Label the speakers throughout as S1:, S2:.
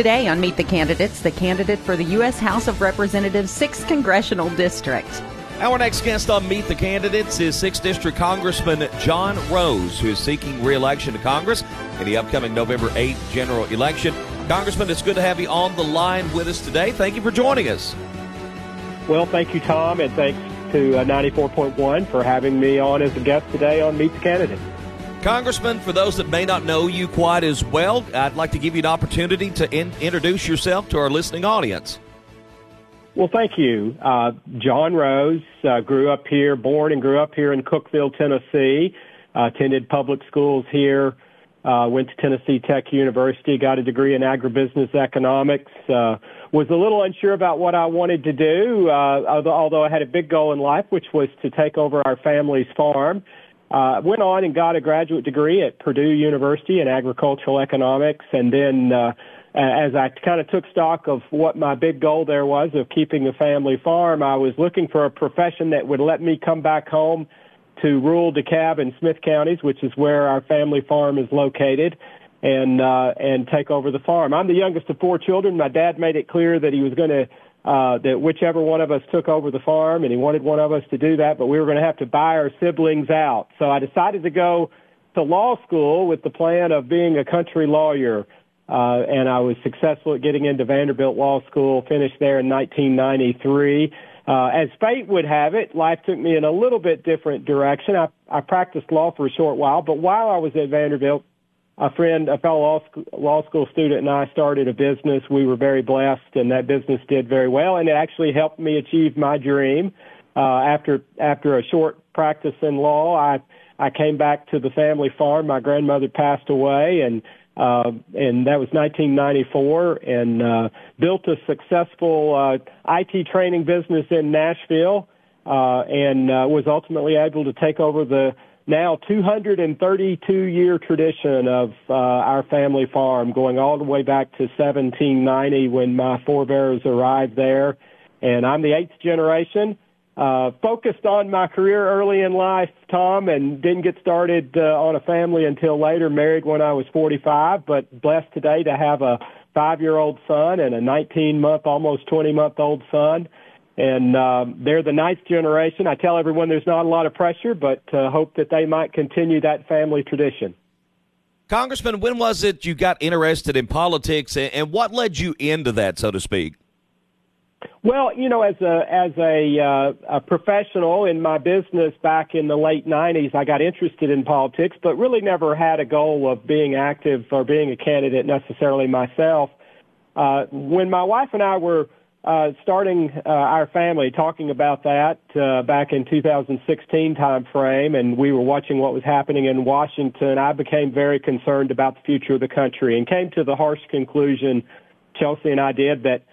S1: Today on Meet the Candidates, the candidate for the U.S. House of Representatives 6th Congressional District.
S2: Our next guest on Meet the Candidates is 6th District Congressman John Rose, who is seeking re-election to Congress in the upcoming November 8th general election. Congressman, it's good to have you on the line with us today. Thank you for joining us.
S3: Well, thank you, Tom, and thanks to uh, 94.1 for having me on as a guest today on Meet the Candidates.
S2: Congressman, for those that may not know you quite as well, I'd like to give you an opportunity to in- introduce yourself to our listening audience.
S3: Well, thank you. Uh, John Rose uh, grew up here, born and grew up here in Cookeville, Tennessee. Uh, attended public schools here. Uh, went to Tennessee Tech University. Got a degree in agribusiness economics. Uh, was a little unsure about what I wanted to do, uh, although I had a big goal in life, which was to take over our family's farm. Uh, went on and got a graduate degree at Purdue University in agricultural economics, and then uh, as I kind of took stock of what my big goal there was of keeping a family farm, I was looking for a profession that would let me come back home to rural DeKalb and Smith counties, which is where our family farm is located, and uh, and take over the farm. I'm the youngest of four children. My dad made it clear that he was going to uh, that whichever one of us took over the farm, and he wanted one of us to do that, but we were going to have to buy our siblings out. So I decided to go to law school with the plan of being a country lawyer. Uh, and I was successful at getting into Vanderbilt Law School, finished there in 1993. Uh, as fate would have it, life took me in a little bit different direction. I, I practiced law for a short while, but while I was at Vanderbilt, a friend, a fellow law school, law school student and I started a business. We were very blessed and that business did very well and it actually helped me achieve my dream. Uh, after, after a short practice in law, I, I came back to the family farm. My grandmother passed away and, uh, and that was 1994 and, uh, built a successful, uh, IT training business in Nashville, uh, and, uh, was ultimately able to take over the, now 232 year tradition of uh, our family farm going all the way back to 1790 when my forebears arrived there. And I'm the eighth generation. Uh, focused on my career early in life, Tom, and didn't get started uh, on a family until later, married when I was 45, but blessed today to have a five year old son and a 19 month, almost 20 month old son and um, they're the ninth generation. I tell everyone there's not a lot of pressure, but uh, hope that they might continue that family tradition.
S2: Congressman, when was it you got interested in politics, and what led you into that, so to speak?
S3: Well, you know, as a as a, uh, a professional in my business back in the late '90s, I got interested in politics, but really never had a goal of being active or being a candidate necessarily myself. Uh, when my wife and I were uh, starting uh, our family talking about that uh, back in 2016 time frame, and we were watching what was happening in Washington. I became very concerned about the future of the country and came to the harsh conclusion, Chelsea and I did, that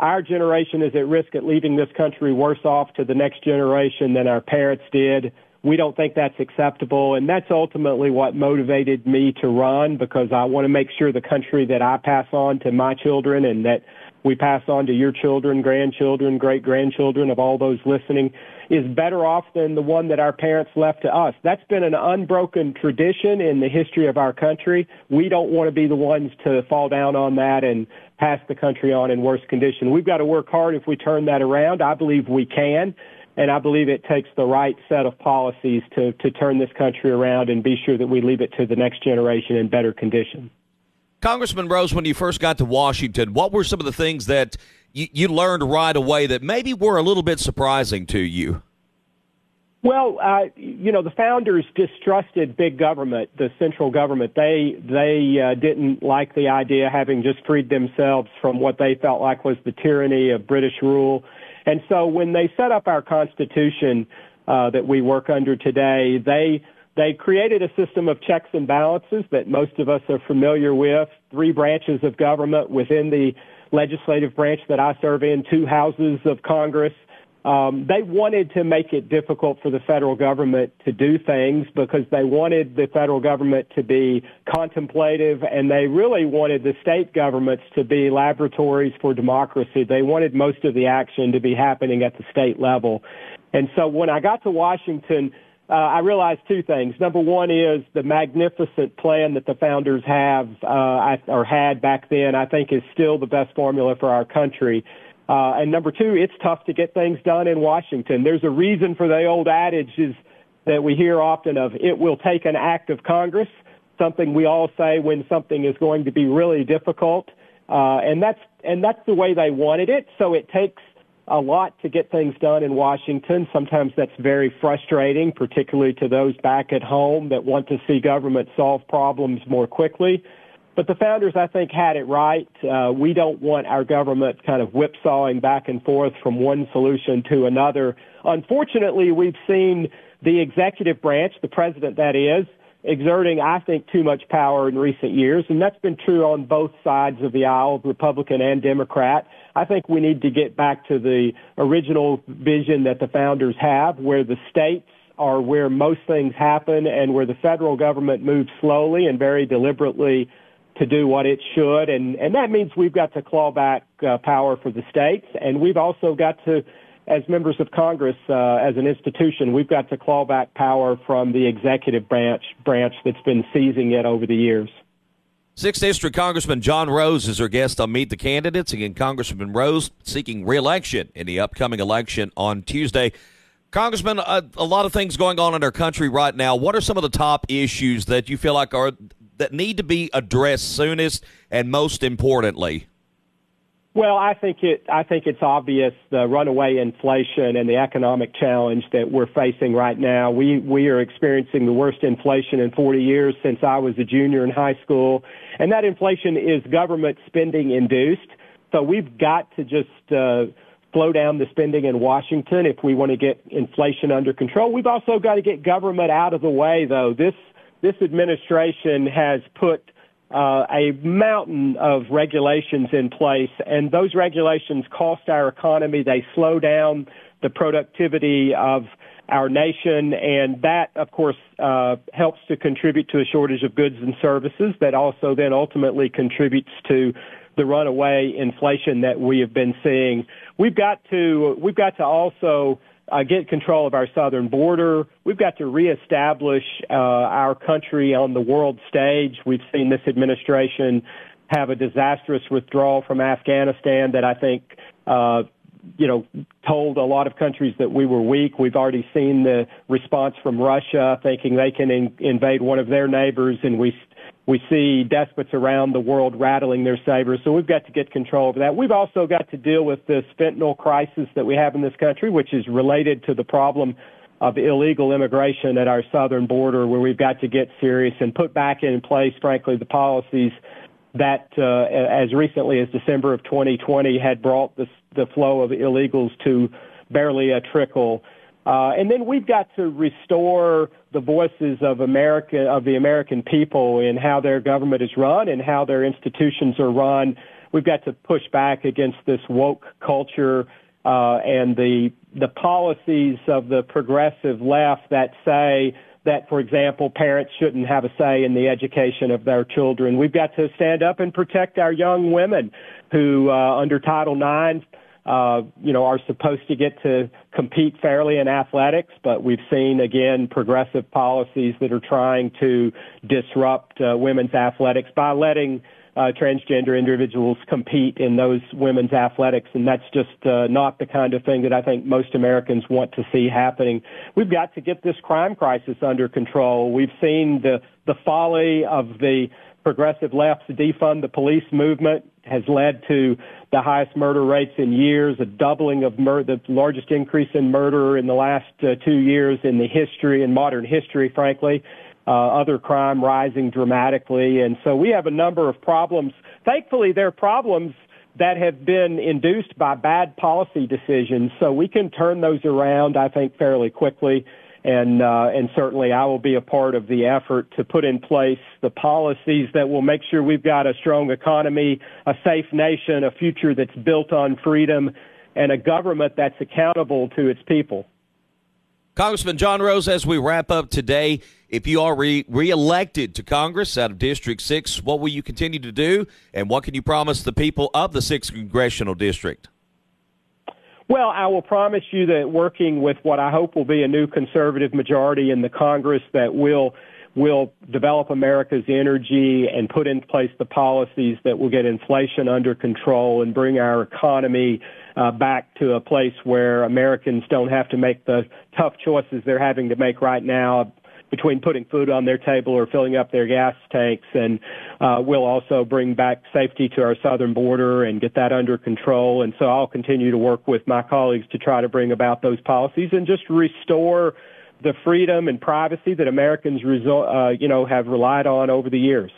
S3: our generation is at risk at leaving this country worse off to the next generation than our parents did. We don't think that's acceptable, and that's ultimately what motivated me to run because I want to make sure the country that I pass on to my children and that we pass on to your children, grandchildren, great grandchildren of all those listening is better off than the one that our parents left to us. That's been an unbroken tradition in the history of our country. We don't want to be the ones to fall down on that and pass the country on in worse condition. We've got to work hard if we turn that around. I believe we can. And I believe it takes the right set of policies to, to turn this country around and be sure that we leave it to the next generation in better condition.
S2: Congressman Rose, when you first got to Washington, what were some of the things that you, you learned right away that maybe were a little bit surprising to you?
S3: Well, uh, you know, the founders distrusted big government, the central government. They they uh, didn't like the idea, having just freed themselves from what they felt like was the tyranny of British rule. And so, when they set up our Constitution uh, that we work under today, they they created a system of checks and balances that most of us are familiar with, three branches of government within the legislative branch that I serve in, two houses of Congress. Um, they wanted to make it difficult for the federal government to do things because they wanted the federal government to be contemplative and they really wanted the state governments to be laboratories for democracy. They wanted most of the action to be happening at the state level. And so when I got to Washington, uh, I realize two things. Number one is the magnificent plan that the founders have uh, or had back then. I think is still the best formula for our country. Uh, and number two, it's tough to get things done in Washington. There's a reason for the old adage is that we hear often of it will take an act of Congress, something we all say when something is going to be really difficult. Uh, and that's, and that's the way they wanted it. So it takes a lot to get things done in Washington. Sometimes that's very frustrating, particularly to those back at home that want to see government solve problems more quickly. But the founders, I think, had it right. Uh, we don't want our government kind of whipsawing back and forth from one solution to another. Unfortunately, we've seen the executive branch, the president that is, exerting, I think, too much power in recent years, and that's been true on both sides of the aisle, Republican and Democrat. I think we need to get back to the original vision that the founders have, where the states are where most things happen and where the federal government moves slowly and very deliberately to do what it should. And, and that means we've got to claw back uh, power for the states, and we've also got to as members of Congress, uh, as an institution, we've got to claw back power from the executive branch branch that's been seizing it over the years.
S2: Sixth District Congressman John Rose is our guest on Meet the Candidates. Again, Congressman Rose seeking reelection in the upcoming election on Tuesday. Congressman, a, a lot of things going on in our country right now. What are some of the top issues that you feel like are that need to be addressed soonest and most importantly?
S3: Well, I think it. I think it's obvious the runaway inflation and the economic challenge that we're facing right now. We we are experiencing the worst inflation in 40 years since I was a junior in high school, and that inflation is government spending induced. So we've got to just uh, slow down the spending in Washington if we want to get inflation under control. We've also got to get government out of the way, though. This this administration has put uh, a mountain of regulations in place, and those regulations cost our economy. They slow down the productivity of our nation, and that, of course, uh, helps to contribute to a shortage of goods and services. That also then ultimately contributes to the runaway inflation that we have been seeing. We've got to we've got to also uh, get control of our southern border. We've got to reestablish uh, our country on the world stage. We've seen this administration have a disastrous withdrawal from Afghanistan that I think, uh, you know, told a lot of countries that we were weak. We've already seen the response from Russia, thinking they can in- invade one of their neighbors, and we we see despots around the world rattling their sabers, so we've got to get control of that. We've also got to deal with this fentanyl crisis that we have in this country, which is related to the problem of illegal immigration at our southern border, where we've got to get serious and put back in place, frankly, the policies that, uh, as recently as December of 2020, had brought the, the flow of illegals to barely a trickle. Uh, and then we've got to restore the voices of America, of the American people in how their government is run and how their institutions are run. We've got to push back against this woke culture, uh, and the, the policies of the progressive left that say that, for example, parents shouldn't have a say in the education of their children. We've got to stand up and protect our young women who, uh, under Title IX, uh, you know, are supposed to get to compete fairly in athletics, but we've seen again progressive policies that are trying to disrupt uh, women's athletics by letting uh, transgender individuals compete in those women's athletics, and that's just uh, not the kind of thing that I think most Americans want to see happening. We've got to get this crime crisis under control. We've seen the the folly of the progressive left's defund the police movement has led to the highest murder rates in years, a doubling of the largest increase in murder in the last uh, two years in the history, in modern history, frankly. Uh, other crime rising dramatically. And so we have a number of problems. Thankfully, they're problems that have been induced by bad policy decisions. So we can turn those around, I think, fairly quickly and uh, and certainly I will be a part of the effort to put in place the policies that will make sure we've got a strong economy, a safe nation, a future that's built on freedom, and a government that's accountable to its people.
S2: Congressman John Rose, as we wrap up today, if you are re- reelected to Congress out of District 6, what will you continue to do, and what can you promise the people of the 6th Congressional District?
S3: Well, I will promise you that working with what I hope will be a new conservative majority in the Congress that will will develop America's energy and put in place the policies that will get inflation under control and bring our economy uh, back to a place where Americans don't have to make the tough choices they're having to make right now between putting food on their table or filling up their gas tanks. And uh, we'll also bring back safety to our southern border and get that under control. And so I'll continue to work with my colleagues to try to bring about those policies and just restore the freedom and privacy that Americans, uh, you know, have relied on over the years.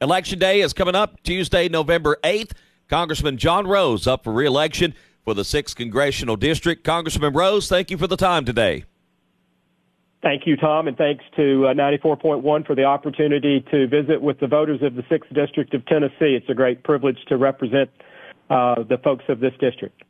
S2: Election day is coming up Tuesday, November 8th. Congressman John Rose up for reelection for the 6th Congressional District. Congressman Rose, thank you for the time today.
S3: Thank you, Tom, and thanks to uh, 94.1 for the opportunity to visit with the voters of the 6th District of Tennessee. It's a great privilege to represent uh, the folks of this district.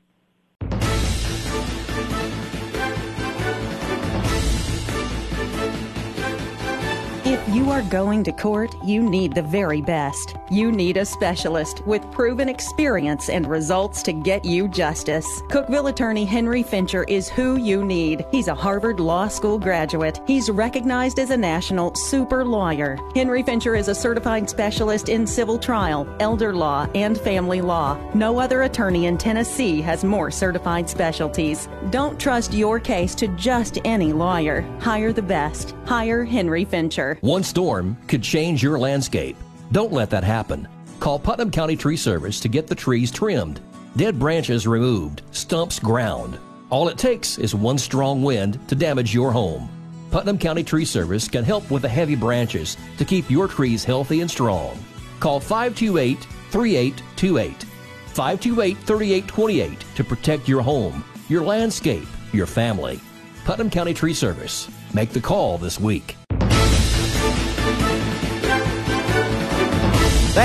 S1: You are going to court, you need the very best. You need a specialist with proven experience and results to get you justice. Cookeville attorney Henry Fincher is who you need. He's a Harvard Law School graduate. He's recognized as a national super lawyer. Henry Fincher is a certified specialist in civil trial, elder law, and family law. No other attorney in Tennessee has more certified specialties. Don't trust your case to just any lawyer. Hire the best. Hire Henry Fincher.
S4: Storm could change your landscape. Don't let that happen. Call Putnam County Tree Service to get the trees trimmed, dead branches removed, stumps ground. All it takes is one strong wind to damage your home. Putnam County Tree Service can help with the heavy branches to keep your trees healthy and strong. Call 528 3828. 528 3828 to protect your home, your landscape, your family. Putnam County Tree Service. Make the call this week.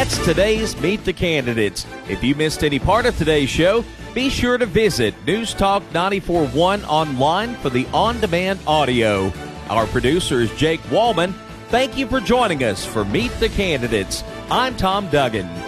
S2: That's today's Meet the Candidates. If you missed any part of today's show, be sure to visit News Talk 941 online for the on demand audio. Our producer is Jake Wallman. Thank you for joining us for Meet the Candidates. I'm Tom Duggan.